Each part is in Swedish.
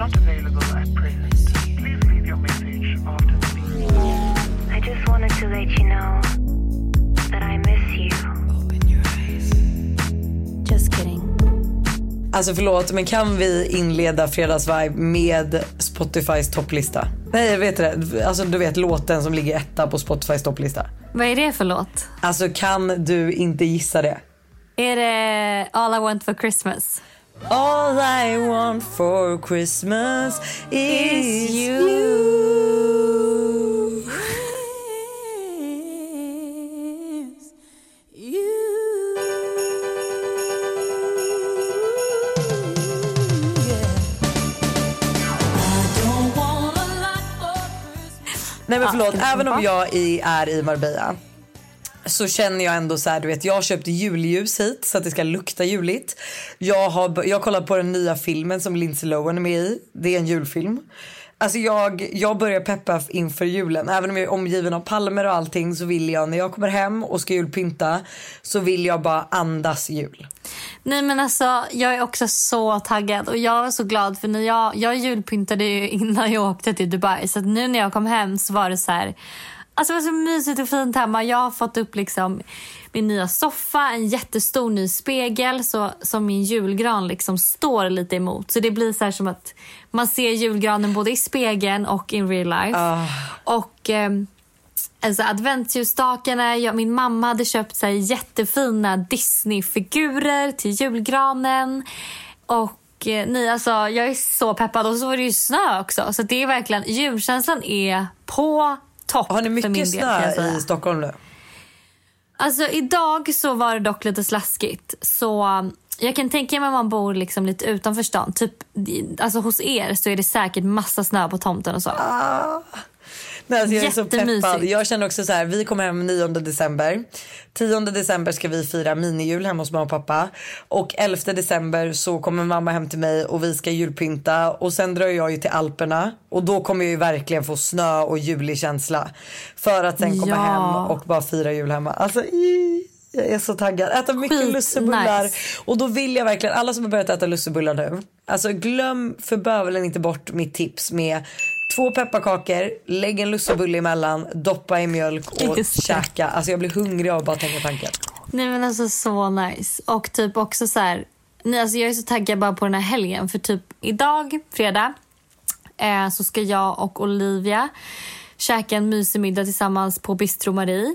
not available at present. Please leave your message after the beep. I just wanted to let you know that I miss you. Just kidding. Alltså förlåt, men kan vi inleda fredagsvibe med Spotifys topplista? Nej, vet det. Alltså du vet låten som ligger etta på Spotifys topplista. Vad är det för låt? Alltså kan du inte gissa det? Är det All I want for Christmas? All I want for Christmas is you. Nej men förlåt, även om jag i, är i Marbella så känner jag ändå så här, du vet, jag har köpt julljus hit så att det ska lukta juligt. Jag har, jag har kollat på den nya filmen som Lindsay Lohan är med i. Det är en julfilm. Alltså jag, jag börjar peppa inför julen. Även om jag är omgiven av palmer och allting så vill jag när jag kommer hem och ska julpynta så vill jag bara andas jul. Nej men alltså jag är också så taggad och jag var så glad för när jag, jag julpyntade ju innan jag åkte till Dubai så nu när jag kom hem så var det så här Alltså det var så mysigt och fint hemma. Jag har fått upp liksom min nya soffa, en jättestor ny spegel så, som min julgran liksom står lite emot. Så det blir så som att man ser julgranen både i spegeln och in real life. Ah. Och eh, alltså adventsljusstakarna, ja, min mamma hade köpt så jättefina Disney-figurer till julgranen. Och eh, nej, alltså, jag är så peppad. Och så var det ju snö också. Så det är verkligen, julkänslan är på topp Har ni mycket snö i Stockholm nu? Alltså idag så var det dock lite slaskigt. Så jag kan tänka mig om man bor liksom lite utanför stan. Typ, alltså hos er så är det säkert massa snö på tomten och så. Nej, alltså jag är så peppad. Jag känner också så här, vi kommer hem 9 december. 10 december ska vi fira minijul hemma hos mamma och pappa. Och 11 december så kommer mamma hem till mig och vi ska julpynta. Och sen drar jag ju till Alperna. Och då kommer jag ju verkligen få snö och julig känsla. För att sen komma Ja. hem och bara fira jul hemma. Alltså i, jag är så taggad. Äta mycket Skit lussebullar. nice. Och då vill jag verkligen, alla som har börjat äta lussebullar nu. Alltså glöm för bövelen inte bort mitt tips med Två pepparkakor, lägg en lussebulle emellan, doppa i mjölk och Just käka. Alltså jag blir hungrig av att bara tänka tanken. Nej men alltså så nice. Och typ också så här, nej, alltså jag är så taggad bara på den här helgen. För typ idag, fredag, eh, så ska jag och Olivia käka en mysig middag tillsammans på Bistro Marie.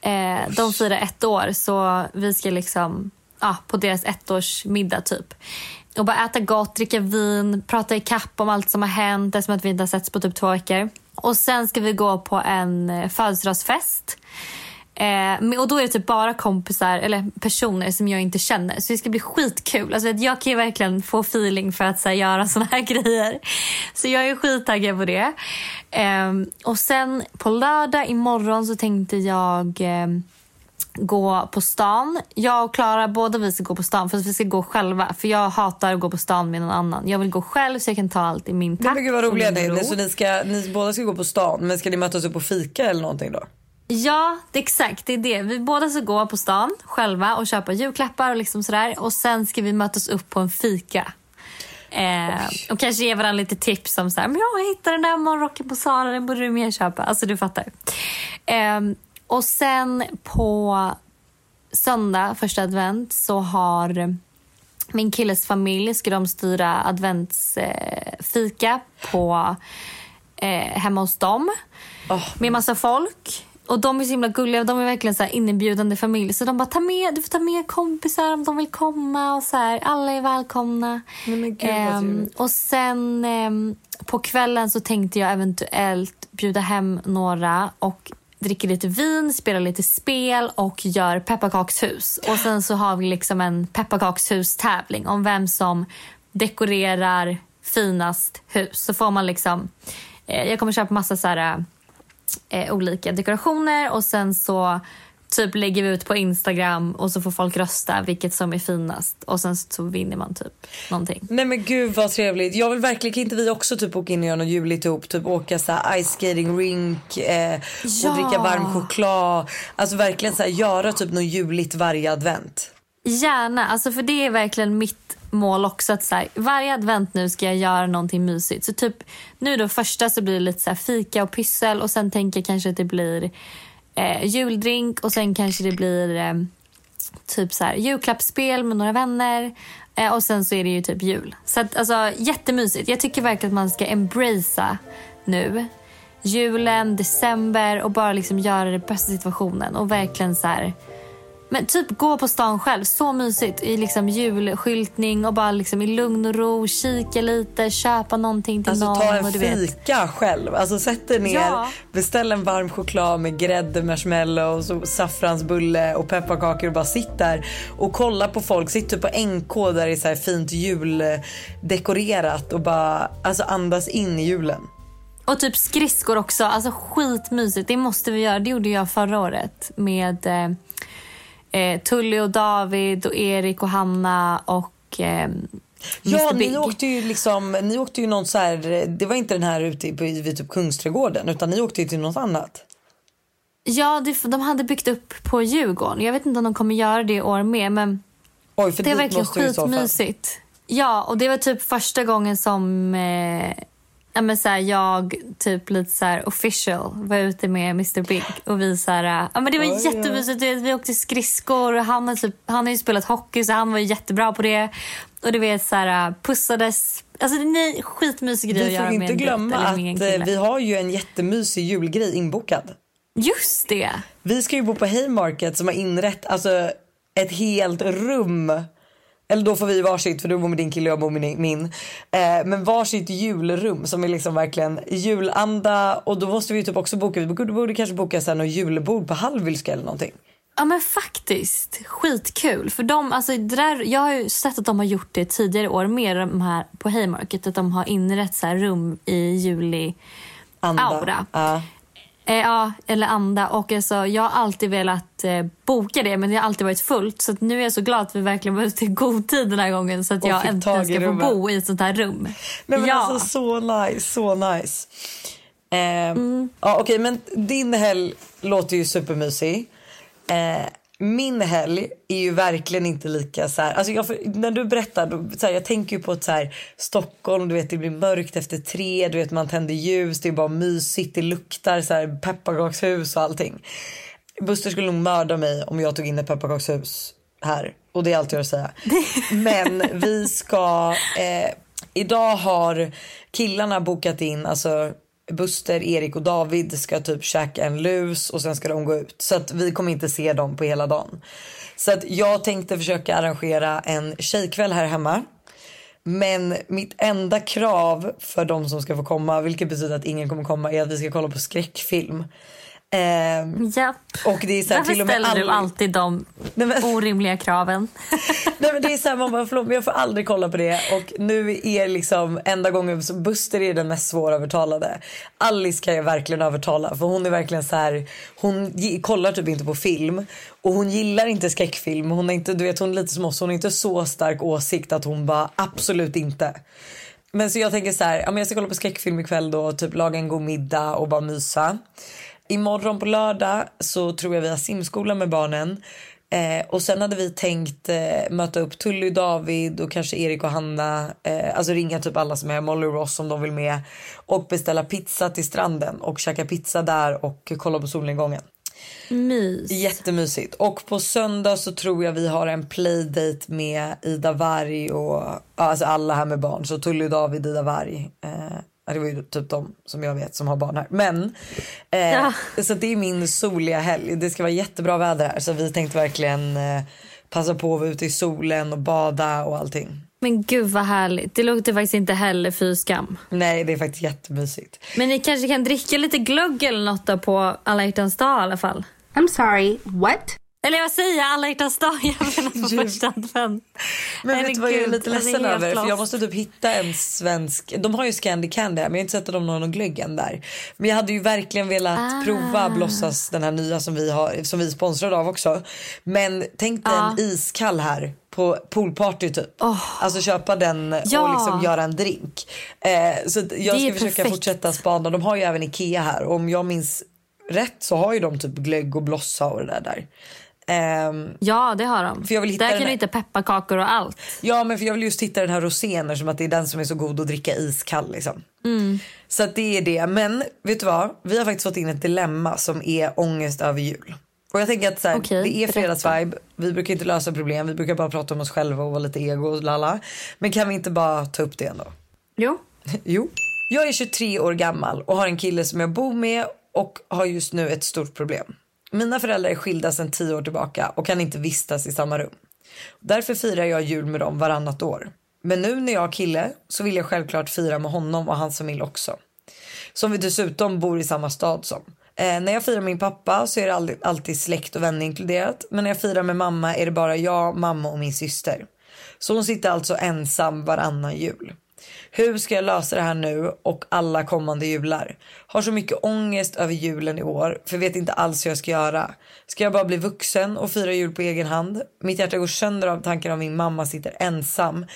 Eh, de firar ett år så vi ska liksom, ja, på deras ettårsmiddag typ. Och bara äta gott, dricka vin, prata i kapp om allt som har hänt. Det är som att vi inte har setts på typ två veckor. Och sen ska vi gå på en eh, födelsedagsfest. Eh, och då är det typ bara kompisar eller personer som jag inte känner. Så det ska bli skitkul. Alltså, jag kan ju verkligen få feeling för att så här, göra såna här grejer. Så jag är skittaggad på det. Eh, och sen på lördag imorgon så tänkte jag eh, gå på stan. Jag och Klara, båda vi ska gå på stan för att vi ska gå själva. För jag hatar att gå på stan med någon annan. Jag vill gå själv så jag kan ta allt i min takt. Men gud vad roliga ni är. Så ni, ska, ni båda ska gå på stan men ska ni mötas upp och fika eller någonting då? Ja, det exakt. Det är det. Vi båda ska gå på stan själva och köpa julklappar och liksom sådär. Och sen ska vi mötas upp på en fika. Eh, och kanske ge varandra lite tips om så här, men jag hittade den där morgonrocken på Zara, den borde du mer köpa. Alltså du fattar. Eh, och sen på söndag, första advent, så har min killes familj ska de styra adventsfika eh, fika på eh, hemma hos dem. Med massa folk. Och de är så himla gulliga de är verkligen så här inbjudande familj. Så de bara, ta med, du får ta med kompisar om de vill komma och så här. Alla är välkomna. Men Ehm, trevligt. och sen ehm, på kvällen så tänkte jag eventuellt bjuda hem några och dricker lite vin, spelar lite spel och gör pepparkakshus. Och sen så har vi liksom en pepparkakshustävling om vem som dekorerar finast hus. Så får man liksom... Eh, jag kommer köpa massa så här, eh, olika dekorationer och sen så typ lägger vi ut på Instagram och så får folk rösta vilket som är finast och sen så vinner man typ någonting. Nej men gud vad trevligt. Jag vill verkligen, inte vi också typ åka in och göra något juligt ihop? Typ åka så här ice skating rink eh, Ja. och dricka varm choklad. Alltså verkligen så här göra typ något juligt varje advent. Gärna, alltså för det är verkligen mitt mål också. att så här, Varje advent nu ska jag göra någonting mysigt. Så typ nu då första så blir det lite så här fika och pyssel och sen tänker jag kanske att det blir eh, juldrink och sen kanske det blir eh, typ så här julklappsspel med några vänner. Eh, och sen så är det ju typ jul. Så att, alltså jättemysigt. Jag tycker verkligen att man ska embracea nu julen, december och bara liksom göra det bästa situationen och verkligen så här men typ gå på stan själv, så mysigt i liksom julskyltning och bara liksom i lugn och ro, kika lite, köpa någonting till Alltså någon. ta en och du vet. fika själv. Alltså sätt dig ner, Ja. beställ en varm choklad med grädde, marshmallows och saffransbulle och pepparkakor och bara sitt där och kolla på folk. Sitt typ på NK där det är så här fint juldekorerat och bara alltså andas in i julen. Och typ skridskor också, alltså skitmysigt. Det måste vi göra. Det gjorde jag förra året med eh, eh, Tully och David och Erik och Hanna och eh, Ja, Mr. ni åkte ju liksom, ni åkte ju någon så här, det var inte den här ute på, vid typ Kungsträdgården utan ni åkte ju till något annat. Ja, det, de hade byggt upp på Djurgården. Jag vet inte om de kommer göra det i år med, men Oj, för det dit verkligen skitmysigt. Ja, och det var typ första gången som eh, ja, men så här, jag typ lite så här official var ute med Mr Big och vi så här, ja men det var ja. jättemysigt. Vet, Vi åkte skridskor och han har, typ, han har ju spelat hockey så han var ju jättebra på det. Och du vet så här pussades. Alltså det är en skitmysig grej att Vi göra får med inte en dejt glömma att eh, vi har ju en jättemysig julgrej inbokad. Just det! Vi ska ju bo på Haymarket som har inrett alltså, ett helt rum. Eller då får vi varsitt för du bor med din kille och jag bor med min. Eh, men varsitt julrum som är liksom verkligen julanda och då måste vi typ också boka, vi borde, kanske boka sen något julbord på Hallwylska eller någonting. Ja men faktiskt, skitkul. För de, alltså, där, jag har ju sett att de har gjort det tidigare år med de här på Haymarket. Att de har inrett så här rum i juli Anda. aura. Ja. Eh, ja, eller anda. Och alltså, jag har alltid velat eh, boka det men det har alltid varit fullt. Så nu är jag så glad att vi verkligen var ute i god tid den här gången. Så att Och jag äntligen ska få bo i ett sånt här rum. Nej, men ja. alltså så nice, så nice. Eh, Mm. ja, Okej, men din helg låter ju supermysig. Eh, min helg är ju verkligen inte lika så här. Alltså jag, när du berättar, då, så här, jag tänker ju på ett så här, Stockholm, du vet det blir mörkt efter tre, du vet man tänder ljus, det är bara mysigt, det luktar så här pepparkakshus och allting. Buster skulle nog mörda mig om jag tog in ett pepparkakshus här. Och det är allt jag har att säga. Men vi ska... Eh, idag har killarna bokat in, alltså Buster, Erik och David ska typ käka en lus och sen ska de gå ut. Så att vi kommer inte se dem på hela dagen. Så att jag tänkte försöka arrangera en tjejkväll här hemma. Men mitt enda krav för de som ska få komma, vilket betyder att ingen kommer komma, är att vi ska kolla på skräckfilm. Ehm, Japp. och det är så här, Varför till och med ställer du aldrig- alltid de Nej, men- orimliga kraven? Nej men det är så här, man bara förlåt men jag får aldrig kolla på det och nu är liksom enda gången så Buster är den mest svårövertalade. Alice kan jag verkligen övertala för hon är verkligen så här hon kollar typ inte på film och hon gillar inte skräckfilm. Hon är inte du vet hon är lite som oss hon har inte så stark åsikt att hon bara absolut inte. Men så jag tänker så här, ja, men jag ska kolla på skräckfilm ikväll då och typ laga en god middag och bara mysa. Imorgon på lördag så tror jag vi har simskola med barnen. Eh, och sen hade vi tänkt eh, möta upp Tully, David och kanske Erik och Hanna. Eh, alltså ringa typ alla som är Molly och Ross om de vill med. Och beställa pizza till stranden och käka pizza där och kolla på solnedgången. Mys. Jättemysigt. Och på söndag så tror jag vi har en playdate med Ida Varg och alltså alla här med barn. Så Tully, David, Ida Varg. Det var ju typ de som jag vet som har barn här. Men eh, Ja. så det är min soliga helg. Det ska vara jättebra väder här så vi tänkte verkligen eh, passa på att vara ute i solen och bada och allting. Men gud vad härligt. Det låter faktiskt inte heller fy skam. Nej, det är faktiskt jättemysigt. Men ni kanske kan dricka lite glögg eller något på alla hjärtans dag i alla fall? I'm sorry, what? Eller vad säger jag? Alla hjärtans dag? Jag menar på första advent. Men vet du vad jag är lite alltså, ledsen över? För jag måste typ hitta en svensk. De har ju Scandi Candy men jag har inte sett att de har någon glögg än där. Men jag hade ju verkligen velat Ah. prova Blossas den här nya som vi har som vi är sponsrade av också. Men tänk dig en Ja. iskall här på poolparty typ. Alltså köpa den och Ja. liksom göra en drink. Eh, så jag ska försöka perfekt. fortsätta spana. De har ju även Ikea här och om jag minns rätt så har ju de typ glögg och blossa och det där där. Ehm, Ja, det har de. För jag vill hitta Där kan här- du hitta pepparkakor och allt. Ja men för jag vill just hitta den här rosén som att det är den som är så god att dricka iskall liksom. Så att det är det. Men vet du vad? Vi har faktiskt fått in ett dilemma som är ångest över jul. Och jag tänker att så här, Okej, det är fredagsvibe. Vi brukar inte lösa problem. Vi brukar bara prata om oss själva och vara lite ego och lalla. Men kan vi inte bara ta upp det ändå? Jo. Jo. Jag är 23 år gammal och har en kille som jag bor med och har just nu ett stort problem. Mina föräldrar är skilda sedan 10 år tillbaka och kan inte vistas i samma rum. Därför firar jag jul med dem varannat år. Men nu när jag har kille så vill jag självklart fira med honom och hans familj också. Som vi dessutom bor i samma stad som. Eh, när jag firar min pappa så är det alltid, alltid släkt och vänner inkluderat. Men när jag firar med mamma är det bara jag, mamma och min syster. Så hon sitter alltså ensam varannan jul. Hur ska jag lösa det här nu och alla kommande jular? Har så mycket ångest över julen i år för vet inte alls hur jag ska göra. Ska jag bara bli vuxen och fira jul på egen hand? Mitt hjärta går sönder av tanken om min mamma sitter ensam.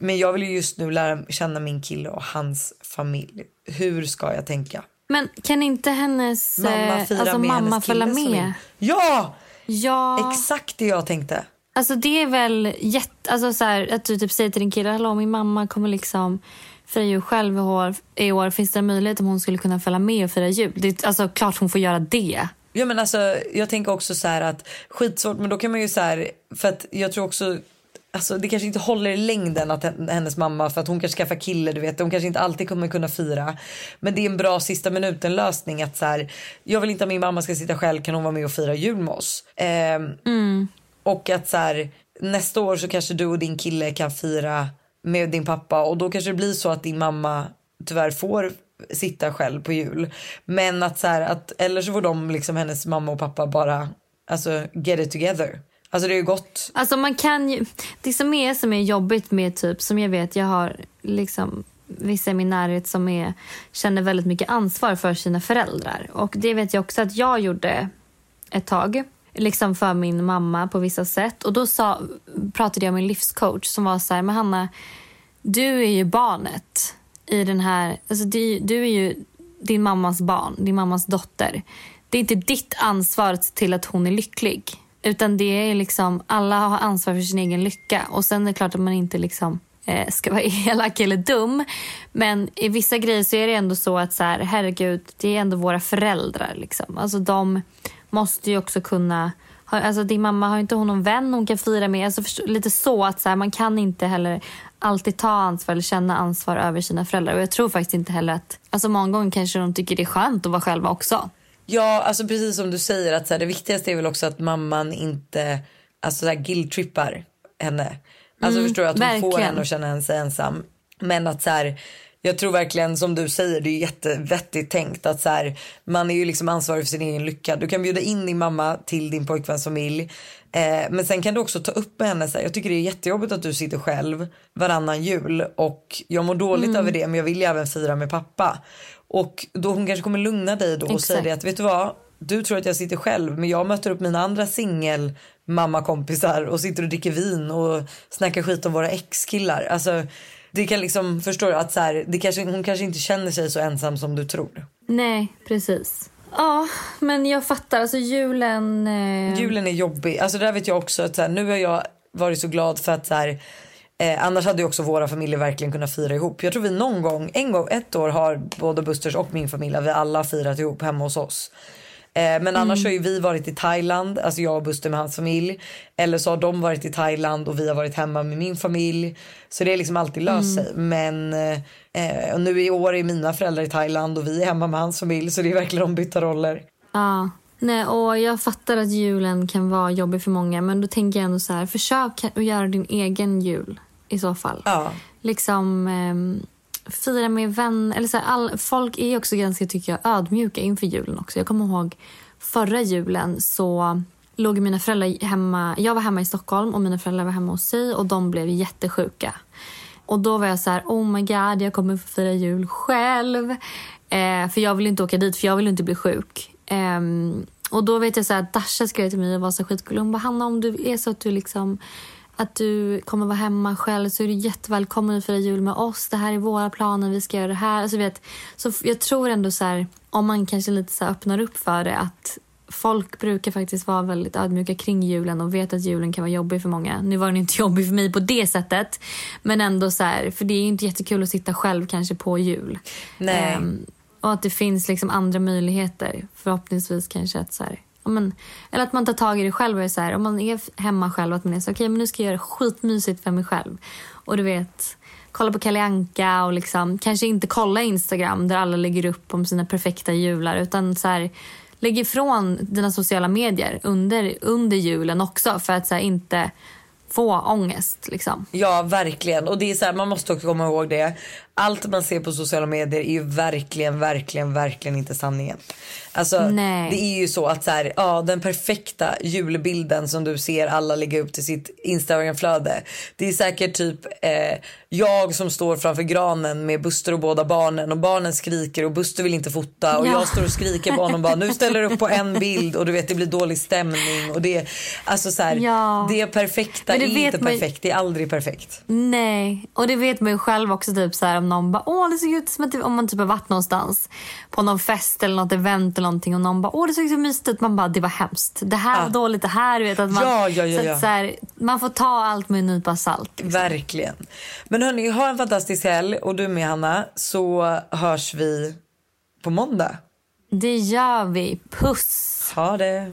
Men jag vill ju just nu lära känna min kille och hans familj. Hur ska jag tänka? Men kan inte hennes Mamma eh, fira alltså, med mamma hennes följa med? Ja! Ja, Exakt det jag tänkte. Alltså det är väl jätte... Alltså så här, att du typ säger till din kille, hallå min mamma kommer liksom fira jul själv i år. I år. Finns det en möjlighet om hon skulle kunna följa med och fira jul? Det är alltså klart hon får göra det. Ja men alltså jag tänker också så här att skitsvårt men då kan man ju så här för att jag tror också Alltså det kanske inte håller i längden att hen- hennes mamma för att hon kanske skaffar kille du vet hon kanske inte alltid kommer kunna fira. Men det är en bra sista minuten lösning att så här jag vill inte att min mamma ska sitta själv kan hon vara med och fira jul med oss. Ehm, och att så här nästa år så kanske du och din kille kan fira med din pappa och då kanske det blir så att din mamma tyvärr får sitta själv på jul. Men att så här att eller så får de liksom hennes mamma och pappa bara alltså get it together. Alltså det är ju gott. Alltså man kan ju, det som är som är jobbigt med typ, som jag vet, jag har liksom vissa i min närhet som är, känner väldigt mycket ansvar för sina föräldrar. Och det vet jag också att jag gjorde ett tag. Liksom för min mamma på vissa sätt. Och då sa, pratade jag med en livscoach som var så här, men Hanna, du är ju barnet i den här, alltså du, du är ju din mammas barn, din mammas dotter. Det är inte ditt ansvar att se till att hon är lycklig. Utan det är liksom, alla har ansvar för sin egen lycka. Och sen är det klart att man inte liksom eh, ska vara elak eller dum. Men i vissa grejer så är det ändå så att så här, herregud, det är ändå våra föräldrar. Liksom. Alltså de måste ju också kunna Alltså din mamma har inte hon någon vän hon kan fira med? Alltså förstå, lite så att så här, man kan inte heller alltid ta ansvar eller känna ansvar över sina föräldrar. Och jag tror faktiskt inte heller att, alltså många gånger kanske de tycker det är skönt att vara själva också. Ja, alltså precis som du säger att så här, det viktigaste är väl också att mamman inte alltså så här guilt-trippar henne. Alltså förstår du att hon får verkligen. henne att känna sig ensam. Men att så här, jag tror verkligen som du säger, det är jättevettigt tänkt att så här, man är ju liksom ansvarig för sin egen lycka. Du kan bjuda in din mamma till din pojkväns familj. Eh, men sen kan du också ta upp med henne så här, jag tycker det är jättejobbigt att du sitter själv varannan jul och jag mår dåligt över det men jag vill ju även fira med pappa. Och då hon kanske kommer lugna dig då och det att vet du vad, du tror att jag sitter själv men jag möter upp mina andra singel mammakompisar och sitter och dricker vin och snackar skit om våra ex-killar. Alltså det kan liksom, förstår du att så här, det kanske, hon kanske inte känner sig så ensam som du tror. Nej, precis. Ja, men jag fattar. Alltså julen... Eh... Julen är jobbig. Alltså där vet jag också att så här, nu har jag varit så glad för att så här, eh, annars hade ju också våra familjer verkligen kunnat fira ihop. Jag tror vi någon gång, en gång, ett år har både Busters och min familj, vi alla firat ihop hemma hos oss. Eh, men annars har ju vi varit i Thailand, alltså jag och Buster med hans familj. Eller så har de varit i Thailand och vi har varit hemma med min familj. Så det är liksom alltid löst sig. Men eh, och nu i år är mina föräldrar i Thailand och vi är hemma med hans familj. Så det är verkligen ombytta roller. Ja. Nej, och jag fattar att julen kan vara jobbig för många men då tänker jag ändå så här, försök att göra din egen jul i så fall. Ja. Liksom ehm, fira med vänner. Eller så här, all, folk är också ganska tycker jag, ödmjuka inför julen också. Jag kommer ihåg förra julen så låg mina föräldrar hemma. Jag var hemma i Stockholm och mina föräldrar var hemma hos sig och de blev jättesjuka. Och då var jag så här, oh my god, jag kommer få fira jul själv. Eh, för jag vill inte åka dit, för jag vill inte bli sjuk. Eh, och då vet jag så här, Dasha skrev till mig och var så skitgullig. Hon bara, Hanna om du är så att du liksom att du kommer vara hemma själv så är du jättevälkommen att fira jul med oss. Det här är våra planer, vi ska göra det här. Alltså, vet, så jag tror ändå så här, om man kanske lite så öppnar upp för det att folk brukar faktiskt vara väldigt ödmjuka kring julen och vet att julen kan vara jobbig för många. Nu var den inte jobbig för mig på det sättet. Men ändå så här, för det är ju inte jättekul att sitta själv kanske på jul. Nej. Ehm, och att det finns liksom andra möjligheter. Förhoppningsvis kanske att så här, men, eller att man tar tag i det själv och är så här, om man är hemma själv att man är så okej men nu ska jag göra det skitmysigt för mig själv. Och du vet, kolla på Kalle Anka och liksom kanske inte kolla Instagram där alla lägger upp om sina perfekta jular utan så här lägg ifrån dina sociala medier under, under julen också för att så här, inte få ångest liksom. Ja verkligen och det är så här, man måste också komma ihåg det. Allt man ser på sociala medier är ju verkligen, verkligen, verkligen inte sanningen. Alltså Nej. det är ju så att så här, ja den perfekta julbilden som du ser alla lägga upp till sitt Instagramflöde. Det är säkert typ eh, jag som står framför granen med Buster och båda barnen och barnen skriker och Buster vill inte fota och Ja. jag står och skriker på honom bara nu ställer du upp på en bild och du vet det blir dålig stämning och det alltså så här, Ja. det perfekta är inte ju- perfekt, det är aldrig perfekt. Nej, och det vet man ju själv också typ så här om någon bara åh det ser ut som att om man typ har varit någonstans på någon fest eller något event eller någonting och någon bara åh det såg så mysigt ut man bara det var hemskt det här var dåligt det här vet att man Ja, ja, ja, så ja. att, så här, man får ta allt med en nypa salt. Verkligen. Men hörni, ha en fantastisk helg och du med Hanna så hörs vi på måndag. Det gör vi. Puss. Ha det.